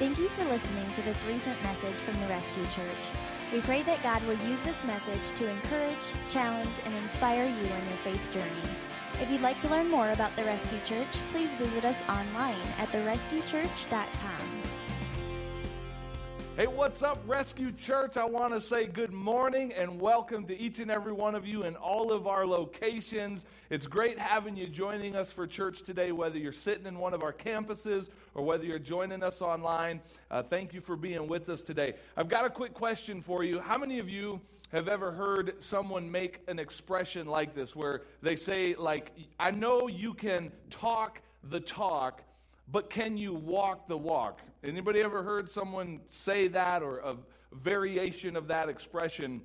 Thank you for listening to this recent message from the Rescue Church. We pray that God will use this message to encourage, challenge, and inspire you in your faith journey. If you'd like to learn more about the Rescue Church, please visit us online at therescuechurch.com. Hey, what's up, Rescue Church? I want to say good morning and welcome to each and every one of you in all of our locations. It's great having you joining us for church today, whether you're sitting in one of our campuses or whether you're joining us online. Uh, thank you for being with us today. I've got a quick question for you. How many of you have ever heard someone make an expression like this where they say, like, I know you can talk the talk, but can you walk the walk? Anybody ever heard someone say that or a variation of that expression?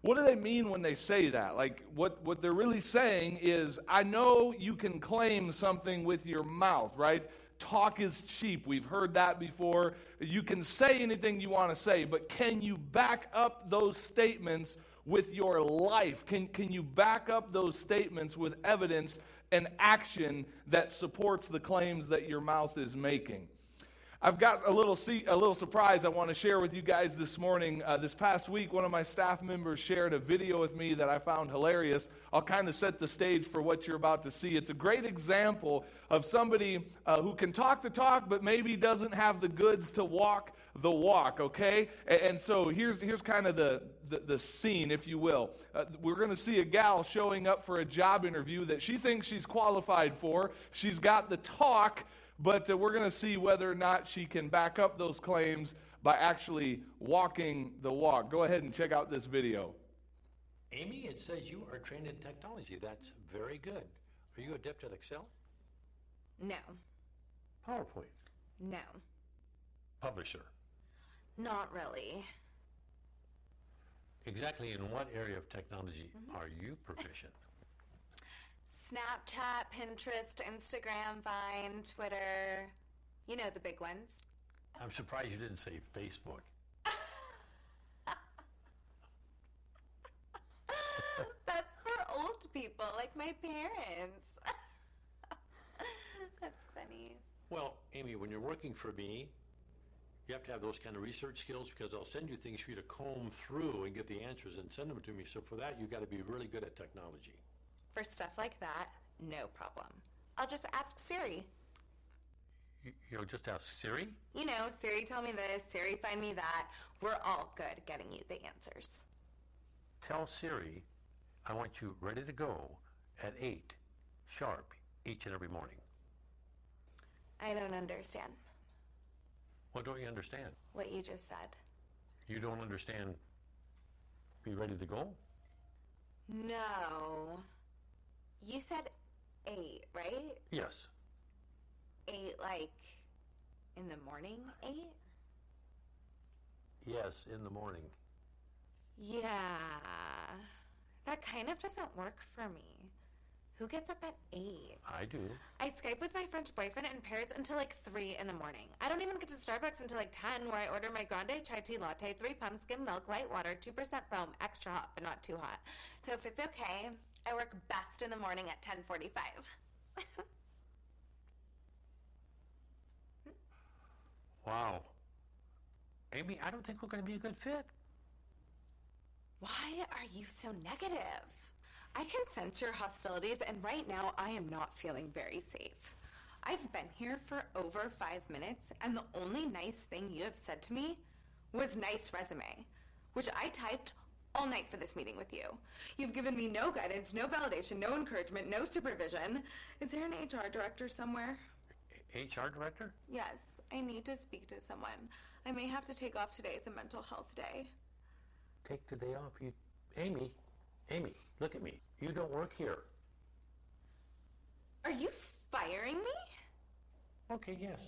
What do they mean when they say that? Like, what, what they're really saying is, I know you can claim something with your mouth, right? Talk is cheap. We've heard that before. You can say anything you want to say, but can you back up those statements with your life? Can, can you back up those statements with evidence and action that supports the claims that your mouth is making? I've got a little see, a little surprise I want to share with you guys this morning. Uh, this past week, one of my staff members shared a video with me that I found hilarious. I'll kind of set the stage for what you're about to see. It's a great example of somebody uh, who can talk the talk, but maybe doesn't have the goods to walk the walk. Okay, and, and so here's here's kind of the the, the scene, if you will. Uh, we're going to see a gal showing up for a job interview that she thinks she's qualified for. She's got the talk but uh, we're going to see whether or not she can back up those claims by actually walking the walk. Go ahead and check out this video. Amy, it says you are trained in technology. That's very good. Are you adept at Excel? No. PowerPoint? No. Publisher? Not really. Exactly in what area of technology mm-hmm. are you proficient? Snapchat, Pinterest, Instagram, Vine, Twitter. You know the big ones. I'm surprised you didn't say Facebook. That's for old people like my parents. That's funny. Well, Amy, when you're working for me, you have to have those kind of research skills because I'll send you things for you to comb through and get the answers and send them to me. So for that, you've got to be really good at technology. For stuff like that, no problem. I'll just ask Siri. You'll just ask Siri? You know, Siri tell me this, Siri find me that. We're all good at getting you the answers. Tell Siri I want you ready to go at 8 sharp each and every morning. I don't understand. What don't you understand? What you just said. You don't understand be ready to go? No. You said eight, right? Yes. Eight, like in the morning, eight? Yes, in the morning. Yeah. That kind of doesn't work for me. Who gets up at 8? I do. I Skype with my French boyfriend in Paris until like 3 in the morning. I don't even get to Starbucks until like 10, where I order my grande chai tea latte, 3 pumps, skim milk, light water, 2% foam, extra hot, but not too hot. So if it's okay, I work best in the morning at 1045. wow. Amy, I don't think we're going to be a good fit. Why are you so negative? I can sense your hostilities, and right now I am not feeling very safe. I've been here for over five minutes, and the only nice thing you have said to me was nice resume, which I typed all night for this meeting with you. You've given me no guidance, no validation, no encouragement, no supervision. Is there an HR director somewhere? HR director? Yes, I need to speak to someone. I may have to take off today as a mental health day. Take the day off? You, Amy, Amy, look at me. You don't work here. Are you firing me? Okay, yes.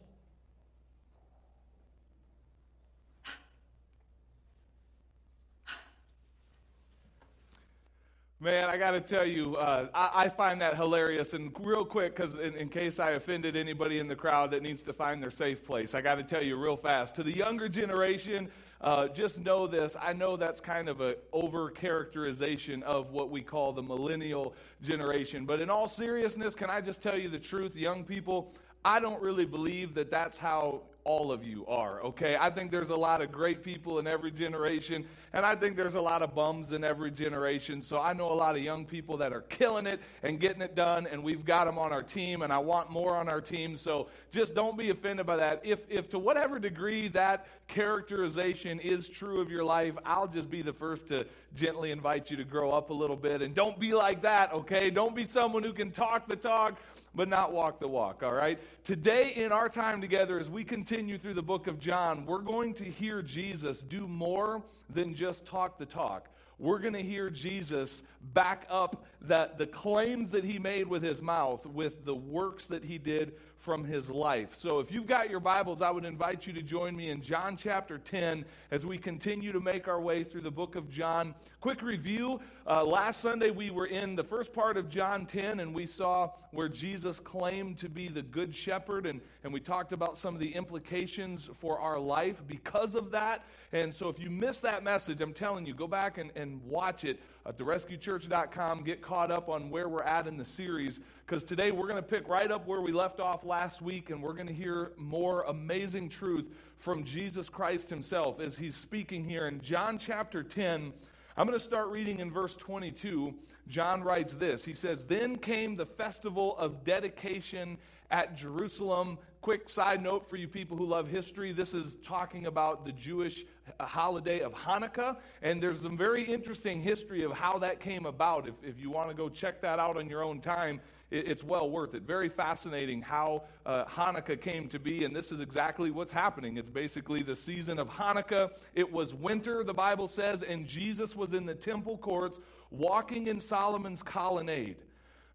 Man, I got to tell you, uh, I, I, find that hilarious. And real quick, because in, in, case I offended anybody in the crowd that needs to find their safe place, I got to tell you real fast. To the younger generation, uh, just know this. I know that's kind of an over characterization of what we call the millennial generation. But in all seriousness, can I just tell you the truth, young people? I don't really believe that that's how all of you are, okay? I think there's a lot of great people in every generation, and I think there's a lot of bums in every generation. So I know a lot of young people that are killing it and getting it done, and we've got them on our team, and I want more on our team. So just don't be offended by that. If, if to whatever degree that characterization is true of your life, I'll just be the first to gently invite you to grow up a little bit. And don't be like that, okay? Don't be someone who can talk the talk but not walk the walk, all right? Today, in our time together, as we continue through the book of John, we're going to hear Jesus do more than just talk the talk. We're going to hear Jesus back up that the claims that he made with his mouth with the works that he did from his life. So if you've got your Bibles, I would invite you to join me in John chapter 10 as we continue to make our way through the book of John. Quick review uh, last Sunday we were in the first part of John 10 and we saw where Jesus claimed to be the good shepherd, and, and we talked about some of the implications for our life because of that. And so if you missed that message, I'm telling you, go back and, and watch it Uh, at therescuechurch.com. Get caught up on where we're at in the series because today we're going to pick right up where we left off last week and we're going to hear more amazing truth from Jesus Christ himself as he's speaking here in John chapter 10. I'm going to start reading in verse 22. John writes this He says, Then came the festival of dedication at Jerusalem. Quick side note for you people who love history this is talking about the Jewish holiday of Hanukkah, and there's some very interesting history of how that came about. If, if you want to go check that out on your own time, it, it's well worth it. Very fascinating how uh, Hanukkah came to be, and this is exactly what's happening. It's basically the season of Hanukkah. It was winter, the Bible says, and Jesus was in the temple courts walking in Solomon's colonnade.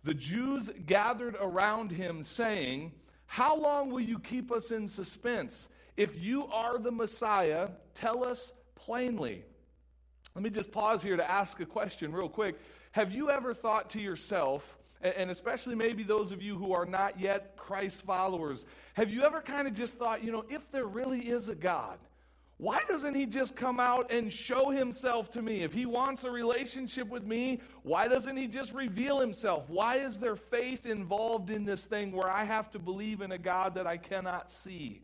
The Jews gathered around him, saying, How long will you keep us in suspense? If you are the Messiah, tell us plainly. Let me just pause here to ask a question real quick. Have you ever thought to yourself, and especially maybe those of you who are not yet Christ followers, have you ever kind of just thought, you know, if there really is a God, why doesn't he just come out and show himself to me? If he wants a relationship with me, why doesn't he just reveal himself? Why is there faith involved in this thing where I have to believe in a God that I cannot see?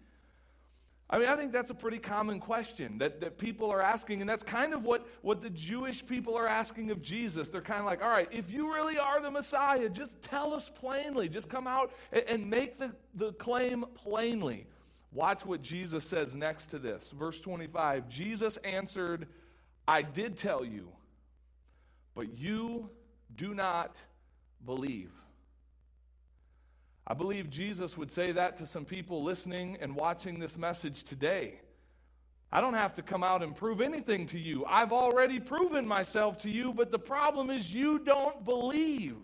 I mean, I think that's a pretty common question that, that people are asking, and that's kind of what, what the Jewish people are asking of Jesus. They're kind of like, all right, if you really are the Messiah, just tell us plainly. Just come out and, and make the, the claim plainly. Watch what Jesus says next to this. Verse 25 Jesus answered, I did tell you, but you do not believe. I believe Jesus would say that to some people listening and watching this message today. I don't have to come out and prove anything to you. I've already proven myself to you, but the problem is you don't believe.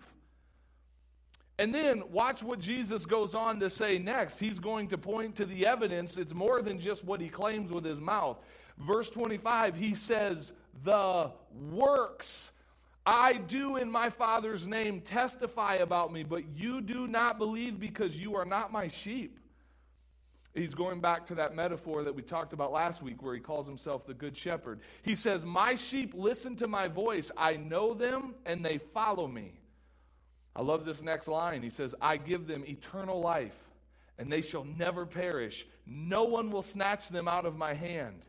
And then watch what Jesus goes on to say next. He's going to point to the evidence. It's more than just what he claims with his mouth. Verse 25, he says, The works I do in my Father's name testify about me, but you do not believe because you are not my sheep. He's going back to that metaphor that we talked about last week where he calls himself the good shepherd. He says, My sheep listen to my voice. I know them and they follow me. I love this next line. He says, I give them eternal life, and they shall never perish. No one will snatch them out of my hand.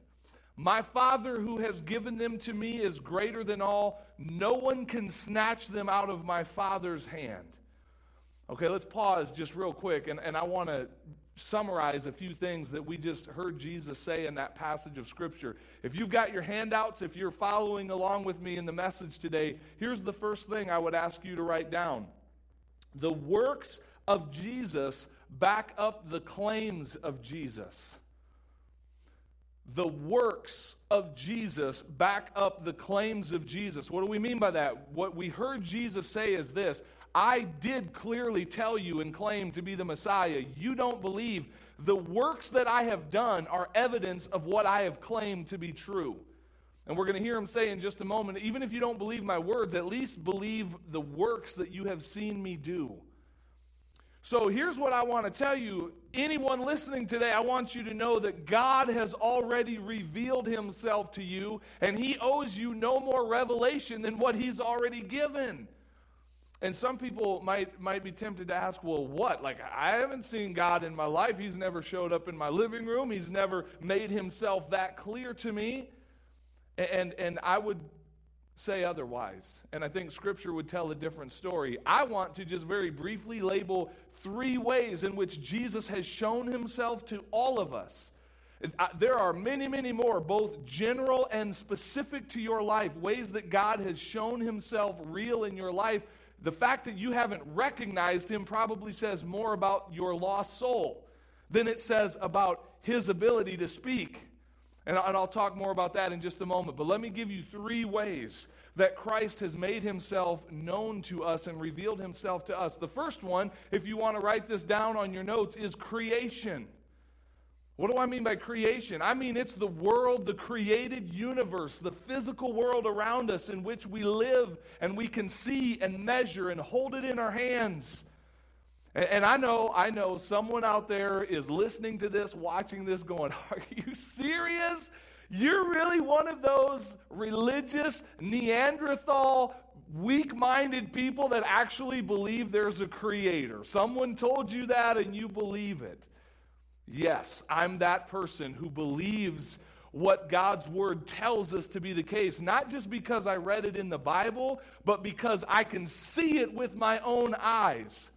My Father who has given them to me is greater than all. No one can snatch them out of my Father's hand. Okay, let's pause just real quick, and, and I want to summarize a few things that we just heard Jesus say in that passage of Scripture. If you've got your handouts, if you're following along with me in the message today, here's the first thing I would ask you to write down The works of Jesus back up the claims of Jesus. The works of Jesus back up the claims of Jesus. What do we mean by that? What we heard Jesus say is this I did clearly tell you and claim to be the Messiah. You don't believe. The works that I have done are evidence of what I have claimed to be true. And we're going to hear him say in just a moment even if you don't believe my words, at least believe the works that you have seen me do. So here's what I want to tell you. Anyone listening today, I want you to know that God has already revealed himself to you, and he owes you no more revelation than what he's already given. And some people might, might be tempted to ask, well, what? Like, I haven't seen God in my life. He's never showed up in my living room. He's never made himself that clear to me. And, and I would say otherwise. And I think Scripture would tell a different story. I want to just very briefly label three ways in which Jesus has shown himself to all of us. There are many, many more, both general and specific to your life, ways that God has shown himself real in your life the fact that you haven't recognized him probably says more about your lost soul than it says about his ability to speak. And, I'll talk more about that in just a moment. But let me give you three ways that Christ has made himself known to us and revealed himself to us. The first one, if you want to write this down on your notes, is creation. What do I mean by creation? I mean it's the world, the created universe, the physical world around us in which we live and we can see and measure and hold it in our hands. And, and I know, I know someone out there is listening to this, watching this, going, Are you serious? You're really one of those religious Neanderthal weak minded people that actually believe there's a creator. Someone told you that and you believe it. Yes, I'm that person who believes what God's word tells us to be the case, not just because I read it in the Bible, but because I can see it with my own eyes.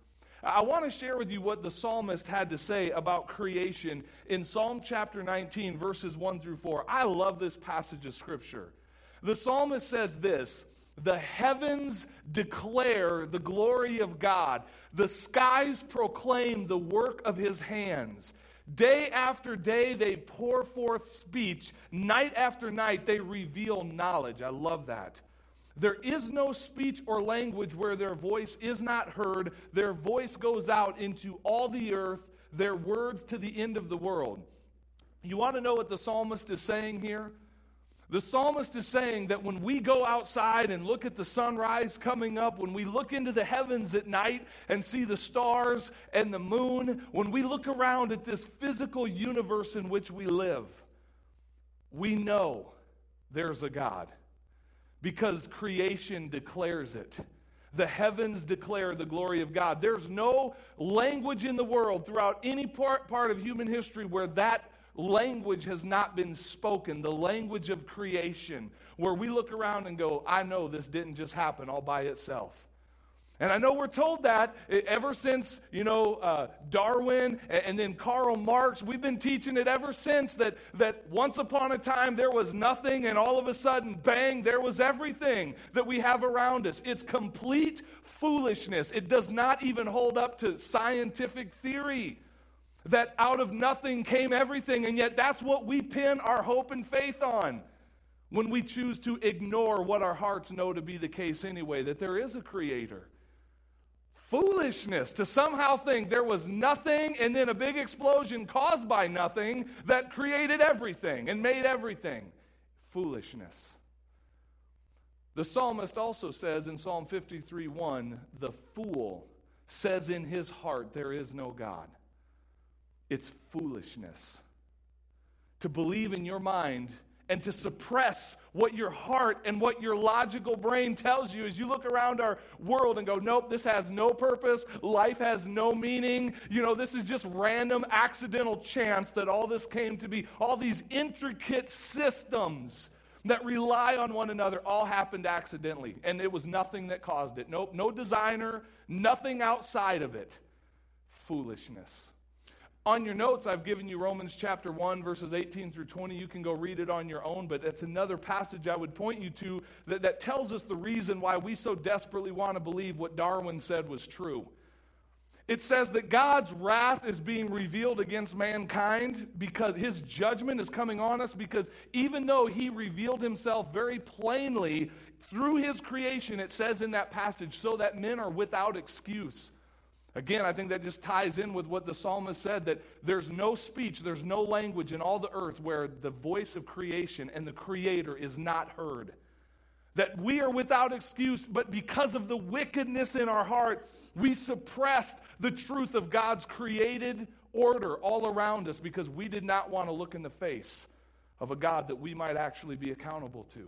I want to share with you what the psalmist had to say about creation in Psalm chapter 19, verses 1 through 4. I love this passage of scripture. The psalmist says this The heavens declare the glory of God, the skies proclaim the work of his hands. Day after day, they pour forth speech. Night after night, they reveal knowledge. I love that. There is no speech or language where their voice is not heard. Their voice goes out into all the earth, their words to the end of the world. You want to know what the psalmist is saying here? The psalmist is saying that when we go outside and look at the sunrise coming up, when we look into the heavens at night and see the stars and the moon, when we look around at this physical universe in which we live, we know there's a God because creation declares it. The heavens declare the glory of God. There's no language in the world throughout any part, part of human history where that language has not been spoken, the language of creation, where we look around and go, I know this didn't just happen all by itself. And I know we're told that ever since, you know, uh, Darwin and then Karl Marx. We've been teaching it ever since that, that once upon a time there was nothing, and all of a sudden, bang, there was everything that we have around us. It's complete foolishness. It does not even hold up to scientific theory that out of nothing came everything, and yet that's what we pin our hope and faith on when we choose to ignore what our hearts know to be the case anyway that there is a creator. Foolishness to somehow think there was nothing and then a big explosion caused by nothing that created everything and made everything. Foolishness. The psalmist also says in Psalm 53 1, the fool says in his heart, There is no God. It's foolishness to believe in your mind and to suppress what your heart and what your logical brain tells you as you look around our world and go, nope, this has no purpose. Life has no meaning. You know, this is just random, accidental chance that all this came to be. All these intricate systems that rely on one another all happened accidentally, and it was nothing that caused it. Nope, no designer, nothing outside of it. Foolishness. On your notes, I've given you Romans chapter 1, verses 18 through 20. You can go read it on your own, but it's another passage I would point you to that, that tells us the reason why we so desperately want to believe what Darwin said was true. It says that God's wrath is being revealed against mankind because his judgment is coming on us because even though he revealed himself very plainly through his creation, it says in that passage, so that men are without excuse. Again, I think that just ties in with what the psalmist said that there's no speech, there's no language in all the earth where the voice of creation and the creator is not heard. That we are without excuse, but because of the wickedness in our heart, we suppressed the truth of God's created order all around us because we did not want to look in the face of a God that we might actually be accountable to.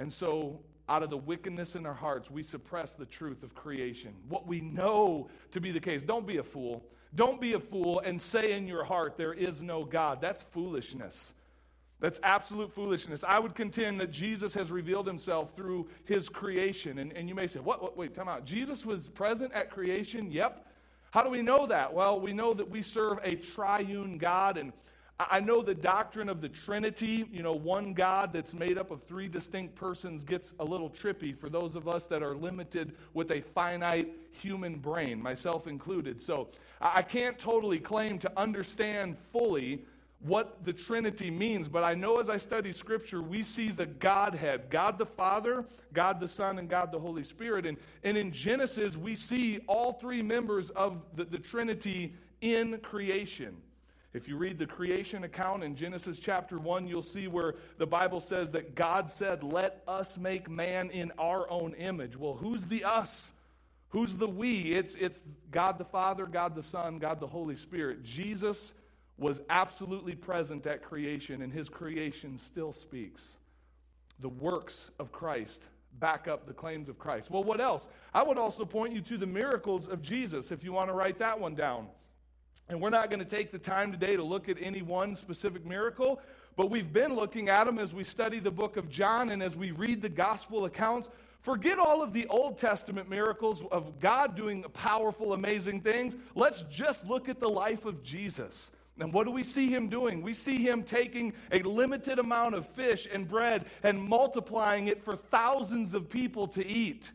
And so out of the wickedness in our hearts, we suppress the truth of creation, what we know to be the case. Don't be a fool. Don't be a fool and say in your heart, there is no God. That's foolishness. That's absolute foolishness. I would contend that Jesus has revealed himself through his creation. And, and you may say, what, what? Wait, time out. Jesus was present at creation? Yep. How do we know that? Well, we know that we serve a triune God, and I know the doctrine of the Trinity, you know, one God that's made up of three distinct persons gets a little trippy for those of us that are limited with a finite human brain, myself included. So I can't totally claim to understand fully what the Trinity means, but I know as I study Scripture, we see the Godhead God the Father, God the Son, and God the Holy Spirit. And, and in Genesis, we see all three members of the, the Trinity in creation. If you read the creation account in Genesis chapter 1, you'll see where the Bible says that God said, Let us make man in our own image. Well, who's the us? Who's the we? It's, it's God the Father, God the Son, God the Holy Spirit. Jesus was absolutely present at creation, and his creation still speaks. The works of Christ back up the claims of Christ. Well, what else? I would also point you to the miracles of Jesus if you want to write that one down. And we're not going to take the time today to look at any one specific miracle, but we've been looking at them as we study the book of John and as we read the gospel accounts. Forget all of the Old Testament miracles of God doing powerful, amazing things. Let's just look at the life of Jesus. And what do we see him doing? We see him taking a limited amount of fish and bread and multiplying it for thousands of people to eat.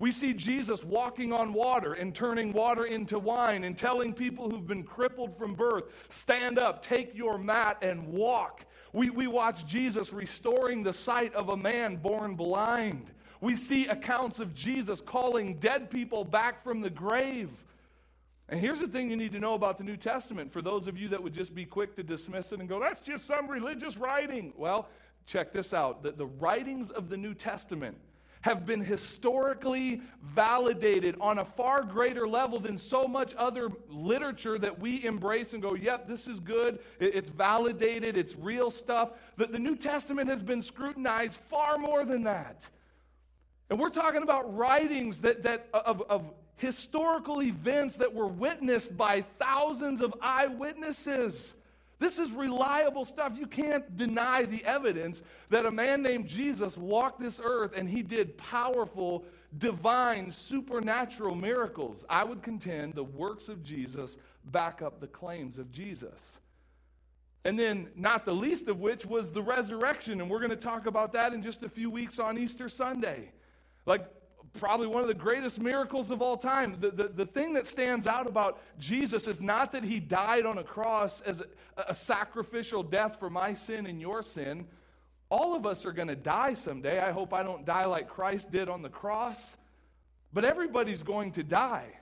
We see Jesus walking on water and turning water into wine and telling people who've been crippled from birth, stand up, take your mat, and walk. We, we watch Jesus restoring the sight of a man born blind. We see accounts of Jesus calling dead people back from the grave. And here's the thing you need to know about the New Testament for those of you that would just be quick to dismiss it and go, that's just some religious writing. Well, check this out the, the writings of the New Testament have been historically validated on a far greater level than so much other literature that we embrace and go, yep, this is good, it's validated, it's real stuff. That the New Testament has been scrutinized far more than that. And we're talking about writings that, that of, of historical events that were witnessed by thousands of eyewitnesses. This is reliable stuff. You can't deny the evidence that a man named Jesus walked this earth and he did powerful, divine, supernatural miracles. I would contend the works of Jesus back up the claims of Jesus. And then, not the least of which was the resurrection. And we're going to talk about that in just a few weeks on Easter Sunday. Like, probably one of the greatest miracles of all time. The, the, the thing that stands out about Jesus is not that he died on a cross as a, a sacrificial death for my sin and your sin. All of us are going to die someday. I hope I don't die like Christ did on the cross. But everybody's going to die.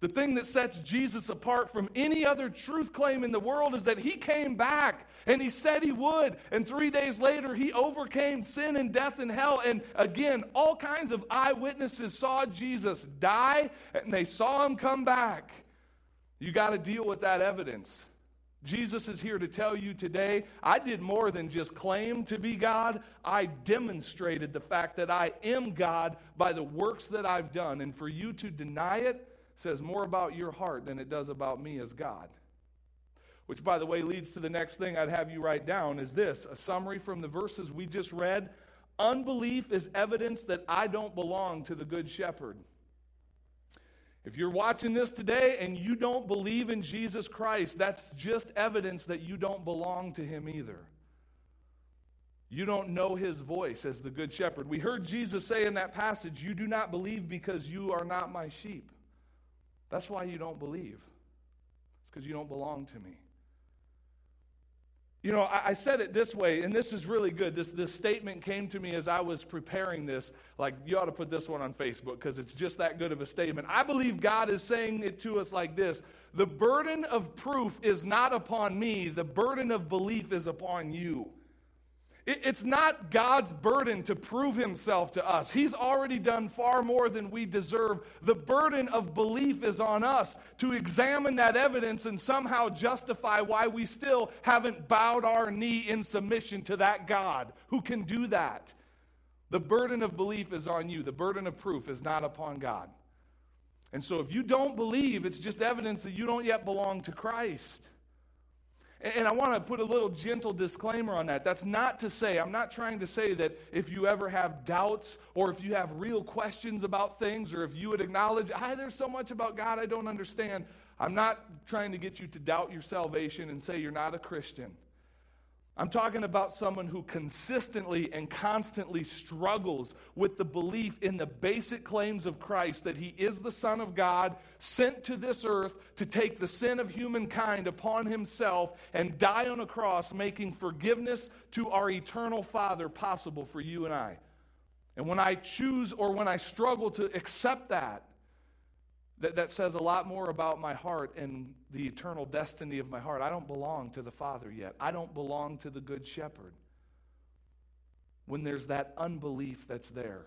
The thing that sets Jesus apart from any other truth claim in the world is that he came back and he said he would. And three days later, he overcame sin and death and hell. And again, all kinds of eyewitnesses saw Jesus die and they saw him come back. You got to deal with that evidence. Jesus is here to tell you today I did more than just claim to be God. I demonstrated the fact that I am God by the works that I've done. And for you to deny it, says more about your heart than it does about me as God. Which, by the way, leads to the next thing I'd have you write down is this a summary from the verses we just read. Unbelief is evidence that I don't belong to the Good Shepherd. If you're watching this today and you don't believe in Jesus Christ, that's just evidence that you don't belong to Him either. You don't know His voice as the Good Shepherd. We heard Jesus say in that passage, You do not believe because you are not my sheep. That's why you don't believe. It's because you don't belong to me. You know, I, I, said it this way, and this is really good. This, this statement came to me as I was preparing this. Like, you ought to put this one on Facebook because it's just that good of a statement. I believe God is saying it to us like this The burden of proof is not upon me, the burden of belief is upon you. It's not God's burden to prove himself to us. He's already done far more than we deserve. The burden of belief is on us to examine that evidence and somehow justify why we still haven't bowed our knee in submission to that God who can do that. The burden of belief is on you, the burden of proof is not upon God. And so if you don't believe, it's just evidence that you don't yet belong to Christ. And I want to put a little gentle disclaimer on that. That's not to say, I'm not trying to say that if you ever have doubts or if you have real questions about things or if you would acknowledge, hi, there's so much about God I don't understand. I'm not trying to get you to doubt your salvation and say you're not a Christian. I'm talking about someone who consistently and constantly struggles with the belief in the basic claims of Christ that he is the Son of God, sent to this earth to take the sin of humankind upon himself and die on a cross, making forgiveness to our eternal Father possible for you and I. And when I choose or when I struggle to accept that, that, that says a lot more about my heart and the eternal destiny of my heart. I don't belong to the Father yet. I don't belong to the Good Shepherd. When there's that unbelief that's there.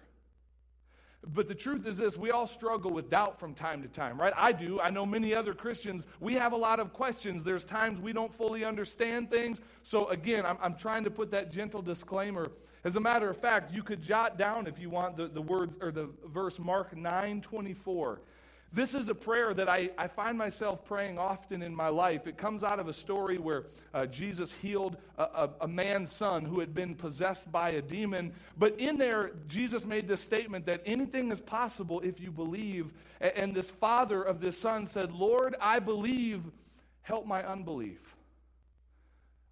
But the truth is this we all struggle with doubt from time to time, right? I do. I know many other Christians. We have a lot of questions. There's times we don't fully understand things. So, again, I'm, I'm trying to put that gentle disclaimer. As a matter of fact, you could jot down, if you want, the, the word or the verse Mark 9 24. This is a prayer that I, I find myself praying often in my life. It comes out of a story where uh, Jesus healed a, a, a, man's son who had been possessed by a demon. But in there, Jesus made this statement that anything is possible if you believe. And, and this father of this son said, Lord, I believe, help my unbelief.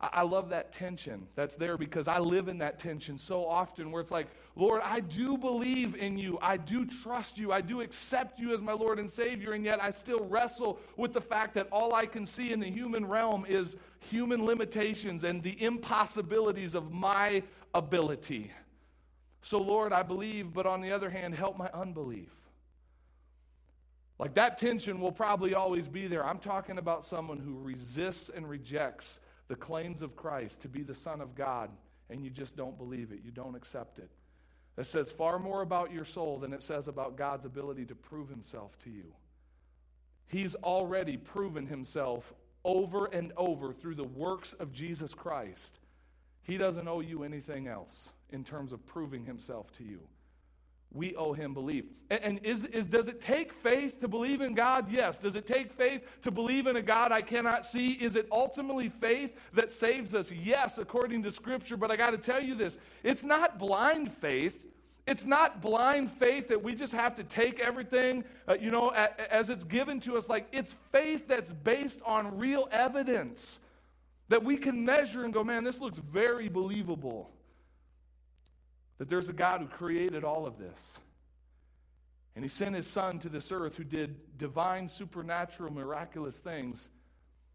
I love that tension that's there because I live in that tension so often where it's like, Lord, I do believe in you. I do trust you. I do accept you as my Lord and Savior. And yet I still wrestle with the fact that all I can see in the human realm is human limitations and the impossibilities of my ability. So, Lord, I believe, but on the other hand, help my unbelief. Like that tension will probably always be there. I'm talking about someone who resists and rejects the claims of Christ to be the Son of God, and you just don't believe it. You don't accept it. It says far more about your soul than it says about God's ability to prove himself to you. He's already proven himself over and over through the works of Jesus Christ. He doesn't owe you anything else in terms of proving himself to you we owe him belief. And, and is, is, does it take faith to believe in God? Yes. Does it take faith to believe in a God I cannot see? Is it ultimately faith that saves us? Yes, according to Scripture. But I got to tell you this it's not blind faith. It's not blind faith that we just have to take everything, uh, you know, as it's given to us. Like, it's faith that's based on real evidence that we can measure and go, man, this looks very believable that there's a God who created all of this. And he sent his son to this earth who did divine, supernatural, miraculous things.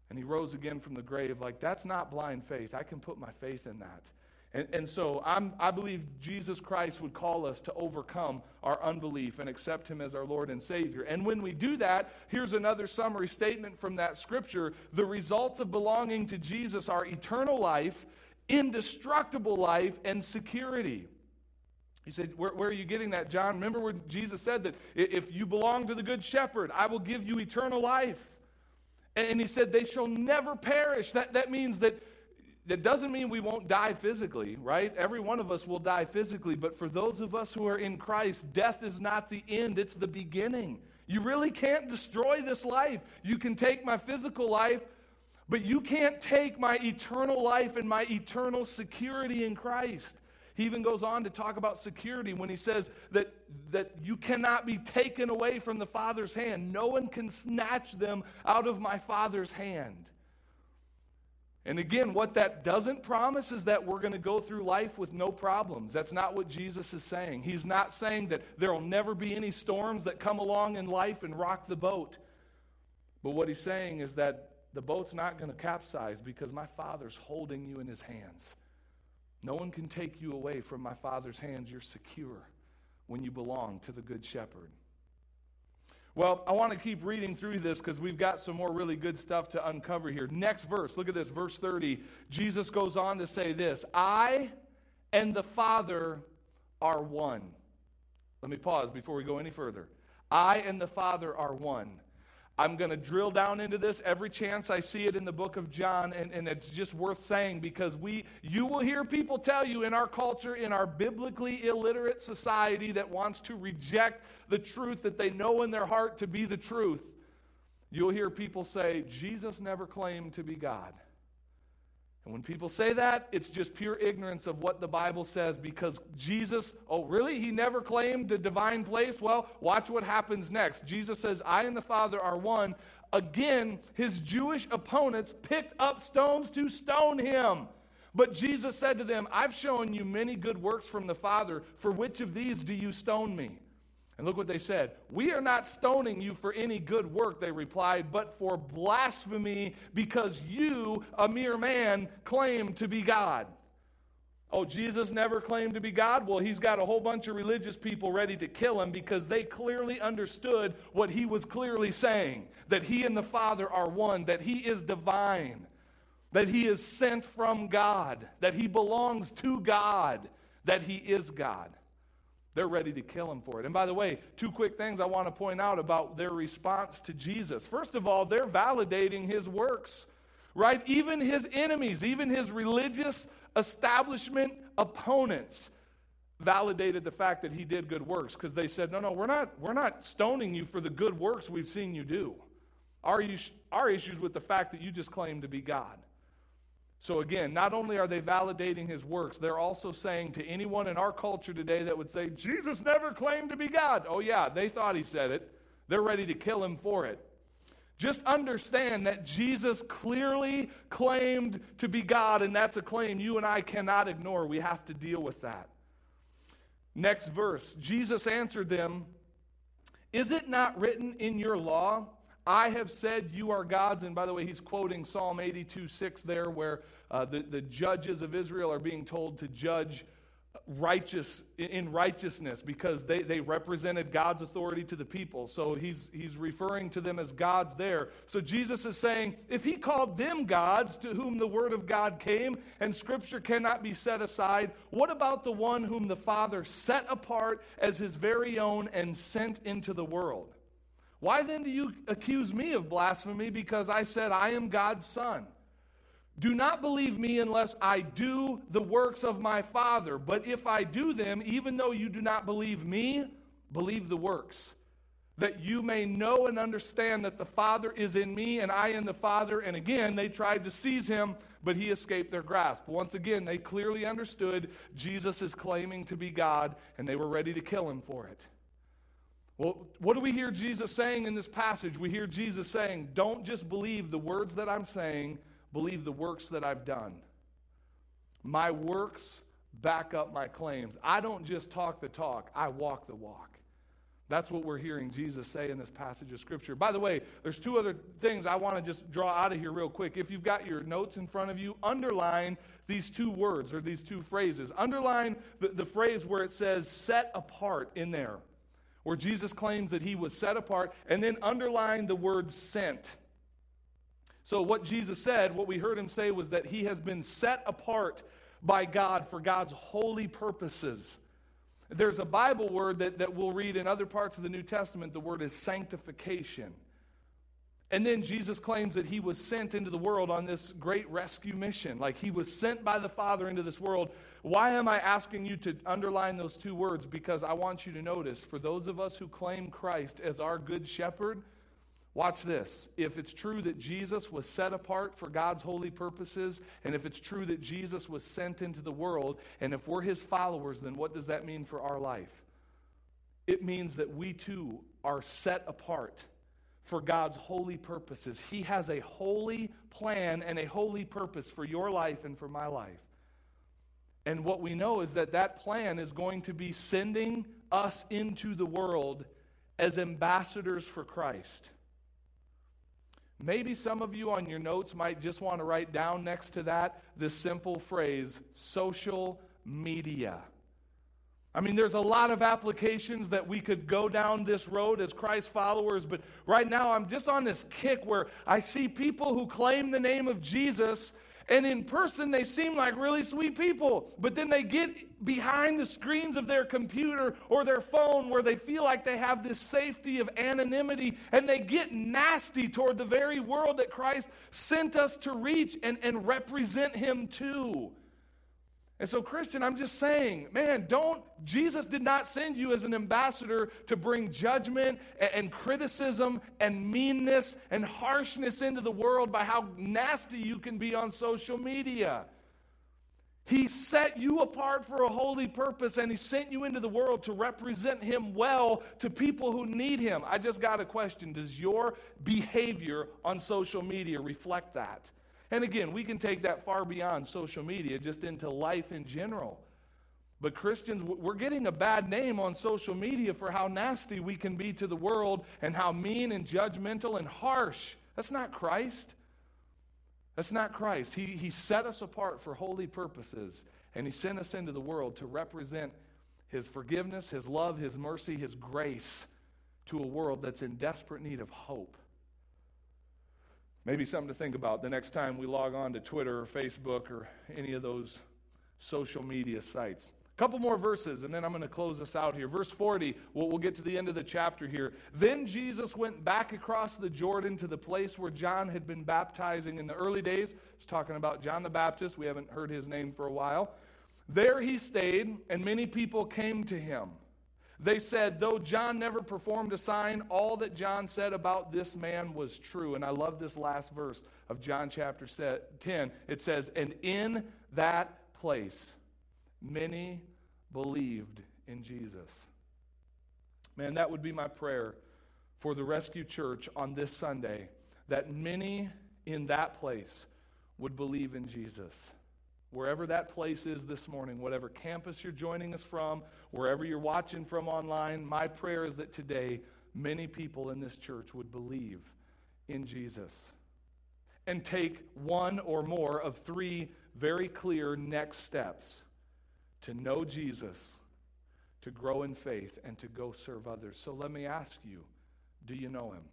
And he rose again from the grave. Like, that's not blind faith. I can put my faith in that. And, and so I'm, I believe Jesus Christ would call us to overcome our unbelief and accept him as our Lord and Savior. And when we do that, here's another summary statement from that scripture. The results of belonging to Jesus are eternal life, indestructible life, and security. He said, where, where, are you getting that, John? Remember when Jesus said that if you belong to the Good Shepherd, I will give you eternal life. And he said, they shall never perish. That, that means that that doesn't mean we won't die physically, right? Every one of us will die physically, but for those of us who are in Christ, death is not the end, it's the beginning. You really can't destroy this life. You can take my physical life, but you can't take my eternal life and my eternal security in Christ. He even goes on to talk about security when he says that, that you cannot be taken away from the Father's hand. No one can snatch them out of my Father's hand. And again, what that doesn't promise is that we're going to go through life with no problems. That's not what Jesus is saying. He's not saying that there will never be any storms that come along in life and rock the boat. But what he's saying is that the boat's not going to capsize because my Father's holding you in his hands. No one can take you away from my Father's hands. You're secure when you belong to the Good Shepherd. Well, I want to keep reading through this because we've got some more really good stuff to uncover here. Next verse, look at this, verse 30. Jesus goes on to say this I and the Father are one. Let me pause before we go any further. I and the Father are one. I'm going to drill down into this every chance I see it in the book of John, and, and it's just worth saying because we, you will hear people tell you in our culture, in our biblically illiterate society that wants to reject the truth that they know in their heart to be the truth, you'll hear people say, Jesus never claimed to be God. And when people say that, it's just pure ignorance of what the Bible says because Jesus, oh, really? He never claimed a divine place? Well, watch what happens next. Jesus says, I and the Father are one. Again, his Jewish opponents picked up stones to stone him. But Jesus said to them, I've shown you many good works from the Father. For which of these do you stone me? And look what they said. We are not stoning you for any good work, they replied, but for blasphemy because you, a mere man, claim to be God. Oh, Jesus never claimed to be God? Well, he's got a whole bunch of religious people ready to kill him because they clearly understood what he was clearly saying that he and the Father are one, that he is divine, that he is sent from God, that he belongs to God, that he is God. They're ready to kill him for it. And by the way, two quick things I want to point out about their response to Jesus. First of all, they're validating his works, right? Even his enemies, even his religious establishment opponents validated the fact that he did good works because they said, no, no, we're not, we're not stoning you for the good works we've seen you do. Our, our issues with the fact that you just claim to be God. So, again, not only are they validating his works, they're also saying to anyone in our culture today that would say, Jesus never claimed to be God. Oh, yeah, they thought he said it. They're ready to kill him for it. Just understand that Jesus clearly claimed to be God, and that's a claim you and I cannot ignore. We have to deal with that. Next verse Jesus answered them, Is it not written in your law? I have said you are gods. And by the way, he's quoting Psalm 82 6 there, where uh, the, the judges of Israel are being told to judge righteous in righteousness because they, they represented God's authority to the people. So he's he's referring to them as gods there. So Jesus is saying, if he called them gods to whom the word of God came and scripture cannot be set aside, what about the one whom the Father set apart as his very own and sent into the world? Why then do you accuse me of blasphemy because I said I am God's son? Do not believe me unless I do the works of my Father. But if I do them, even though you do not believe me, believe the works, that you may know and understand that the Father is in me and I in the Father. And again, they tried to seize him, but he escaped their grasp. Once again, they clearly understood Jesus is claiming to be God, and they were ready to kill him for it. Well, what do we hear Jesus saying in this passage? We hear Jesus saying, Don't just believe the words that I'm saying believe the works that I've done. My works back up my claims. I don't just talk the talk, I walk the walk. That's what we're hearing Jesus say in this passage of Scripture. By the way, there's two other things I want to just draw out of here real quick. If you've got your notes in front of you, underline these two words or these two phrases. Underline the, the phrase where it says set apart in there, where Jesus claims that he was set apart, and then underline the word sent. So, what Jesus said, what we heard him say, was that he has been set apart by God for God's holy purposes. There's a Bible word that, that we'll read in other parts of the New Testament. The word is sanctification. And then Jesus claims that he was sent into the world on this great rescue mission. Like he was sent by the Father into this world. Why am I asking you to underline those two words? Because I want you to notice for those of us who claim Christ as our good shepherd, Watch this. If it's true that Jesus was set apart for God's holy purposes, and if it's true that Jesus was sent into the world, and if we're his followers, then what does that mean for our life? It means that we too are set apart for God's holy purposes. He has a holy plan and a holy purpose for your life and for my life. And what we know is that that plan is going to be sending us into the world as ambassadors for Christ. Maybe some of you on your notes might just want to write down next to that this simple phrase social media. I mean, there's a lot of applications that we could go down this road as Christ followers, but right now I'm just on this kick where I see people who claim the name of Jesus And in person, they seem like really sweet people. But then they get behind the screens of their computer or their phone where they feel like they have this safety of anonymity and they get nasty toward the very world that Christ sent us to reach and, and represent Him to. And so, Christian, I'm just saying, man, don't, Jesus did not send you as an ambassador to bring judgment and, and, criticism and meanness and harshness into the world by how nasty you can be on social media. He set you apart for a holy purpose and He sent you into the world to represent Him well to people who need Him. I just got a question Does your behavior on social media reflect that? And again, we can take that far beyond social media, just into life in general. But Christians, we're getting a bad name on social media for how nasty we can be to the world and how mean and judgmental and harsh. That's not Christ. That's not Christ. He, he set us apart for holy purposes, and He sent us into the world to represent His forgiveness, His love, His mercy, His grace to a world that's in desperate need of hope. Maybe something to think about the next time we log on to Twitter or Facebook or any of those social media sites. A couple more verses, and then I'm going to close this out here. Verse 40, we'll, we'll, get to the end of the chapter here. Then Jesus went back across the Jordan to the place where John had been baptizing in the early days. He's talking about John the Baptist. We haven't heard his name for a while. There he stayed, and many people came to him. They said, though John never performed a sign, all that John said about this man was true. And I love this last verse of John chapter 10. It says, And in that place, many believed in Jesus. Man, that would be my prayer for the Rescue Church on this Sunday that many in that place would believe in Jesus wherever that place is this morning, whatever campus you're joining us from, wherever you're watching from online, my prayer is that today many people in this church would believe in Jesus and take one or more of three very clear next steps to know Jesus, to grow in faith, and to go serve others. So let me ask you do you know him?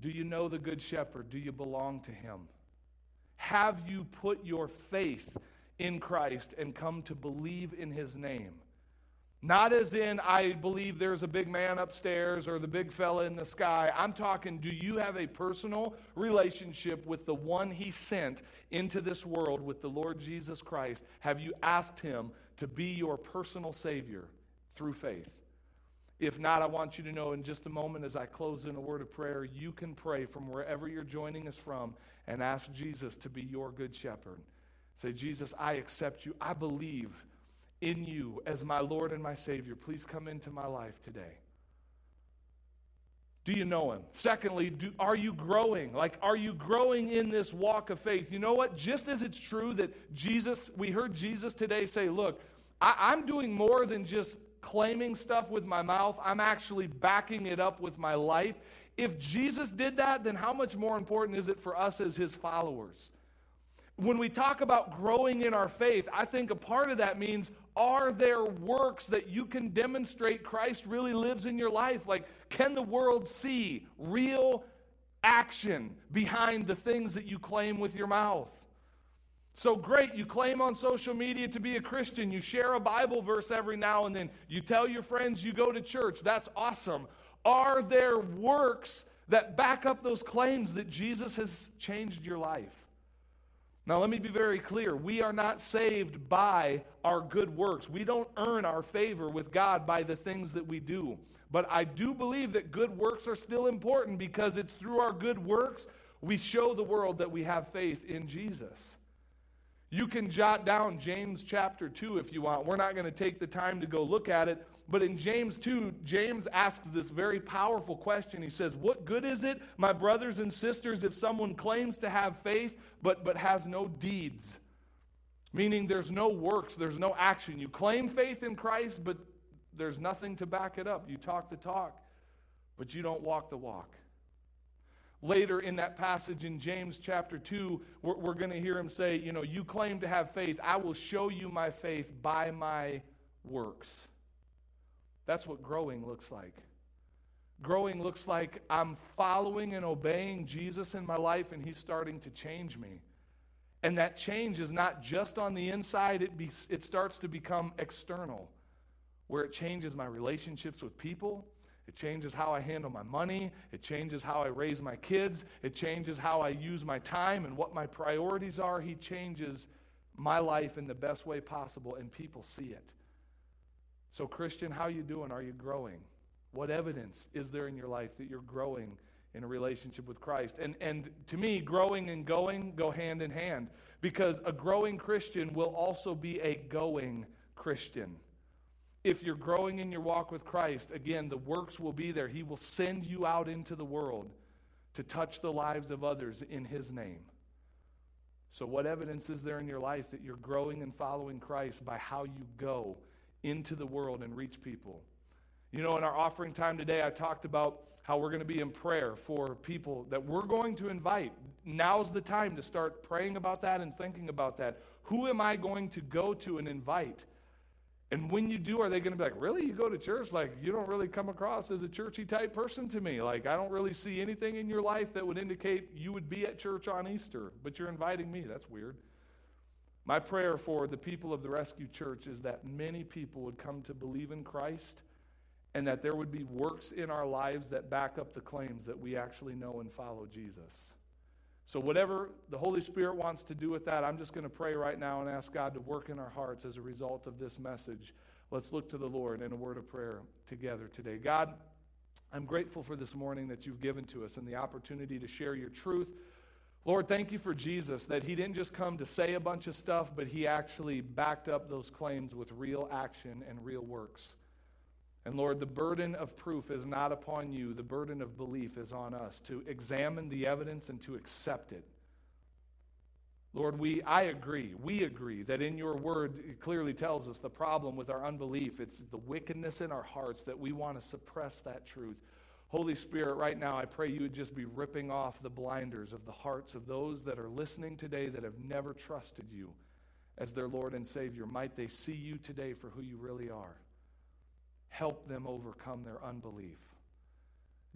Do you know the Good Shepherd? Do you belong to him? Have you put your faith in Christ and come to believe in his name? Not as in, I believe there's a big man upstairs or the big fella in the sky. I'm talking, do you have a personal relationship with the one he sent into this world, with the Lord Jesus Christ? Have you asked him to be your personal Savior through faith? If not, I want you to know in just a moment as I close in a word of prayer, you can pray from wherever you're joining us from and ask Jesus to be your good shepherd. Say, Jesus, I accept you. I believe in you as my Lord and my Savior. Please come into my life today. Do you know him? Secondly, do, are you growing? Like, are you growing in this walk of faith? You know what? Just as it's true that Jesus, we heard Jesus today say, Look, I, I'm doing more than just claiming stuff with my mouth, I'm actually backing it up with my life. If Jesus did that, then how much more important is it for us as his followers? When we talk about growing in our faith, I think a part of that means are there works that you can demonstrate Christ really lives in your life? Like, can the world see real action behind the things that you claim with your mouth? So great, you claim on social media to be a Christian. You share a Bible verse every now and then. You tell your friends you go to church. That's awesome. Are there works that back up those claims that Jesus has changed your life? Now, let me be very clear. We are not saved by our good works. We don't earn our favor with God by the things that we do. But I do believe that good works are still important because it's through our good works we show the world that we have faith in Jesus. You can jot down James chapter 2 if you want. We're not going to take the time to go look at it. But in James 2, James asks this very powerful question. He says, What good is it, my brothers and sisters, if someone claims to have faith but, but has no deeds? Meaning there's no works, there's no action. You claim faith in Christ, but there's nothing to back it up. You talk the talk, but you don't walk the walk. Later in that passage in James chapter 2, we're, we're going to hear him say, You know, you claim to have faith. I will show you my faith by my works. That's what growing looks like. Growing looks like I'm following and obeying Jesus in my life, and he's starting to change me. And that change is not just on the inside, it, be, it starts to become external, where it changes my relationships with people. It changes how I handle my money. It changes how I raise my kids. It changes how I use my time and what my priorities are. He changes my life in the best way possible, and people see it. So, Christian, how are you doing? Are you growing? What evidence is there in your life that you're growing in a relationship with Christ? And, and to me, growing and going go hand in hand because a growing Christian will also be a going Christian. If you're growing in your walk with Christ, again, the works will be there. He will send you out into the world to touch the lives of others in His name. So, what evidence is there in your life that you're growing and following Christ by how you go into the world and reach people? You know, in our offering time today, I talked about how we're going to be in prayer for people that we're going to invite. Now's the time to start praying about that and thinking about that. Who am I going to go to and invite? And when you do, are they going to be like, really? You go to church? Like, you don't really come across as a churchy type person to me. Like, I don't really see anything in your life that would indicate you would be at church on Easter, but you're inviting me. That's weird. My prayer for the people of the Rescue Church is that many people would come to believe in Christ and that there would be works in our lives that back up the claims that we actually know and follow Jesus. So, whatever the Holy Spirit wants to do with that, I'm just going to pray right now and ask God to work in our hearts as a result of this message. Let's look to the Lord in a word of prayer together today. God, I'm grateful for this morning that you've given to us and the opportunity to share your truth. Lord, thank you for Jesus, that he didn't just come to say a bunch of stuff, but he actually backed up those claims with real action and real works. And Lord, the burden of proof is not upon you, the burden of belief is on us to examine the evidence and to accept it. Lord, we, I agree, we agree that in your word it clearly tells us the problem with our unbelief. It's the wickedness in our hearts that we want to suppress that truth. Holy Spirit, right now, I pray you would just be ripping off the blinders of the hearts of those that are listening today that have never trusted you as their Lord and Savior. Might they see you today for who you really are. Help them overcome their unbelief.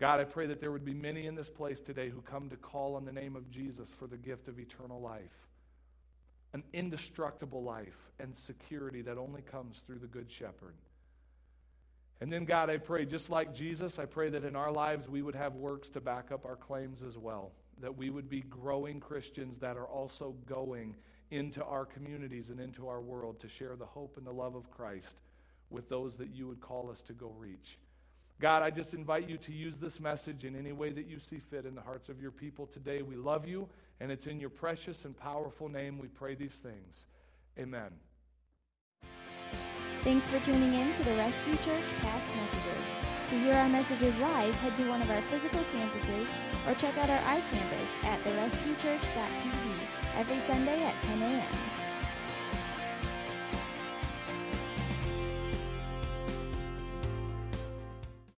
God, I pray that there would be many in this place today who come to call on the name of Jesus for the gift of eternal life, an indestructible life and security that only comes through the Good Shepherd. And then, God, I pray, just like Jesus, I pray that in our lives we would have works to back up our claims as well, that we would be growing Christians that are also going into our communities and into our world to share the hope and the love of Christ with those that you would call us to go reach. God, I just invite you to use this message in any way that you see fit in the hearts of your people today. We love you, and it's in your precious and powerful name we pray these things. Amen. Thanks for tuning in to the Rescue Church Past Messages. To hear our messages live, head to one of our physical campuses or check out our iCampus at therescuechurch.tv every Sunday at 10 a.m.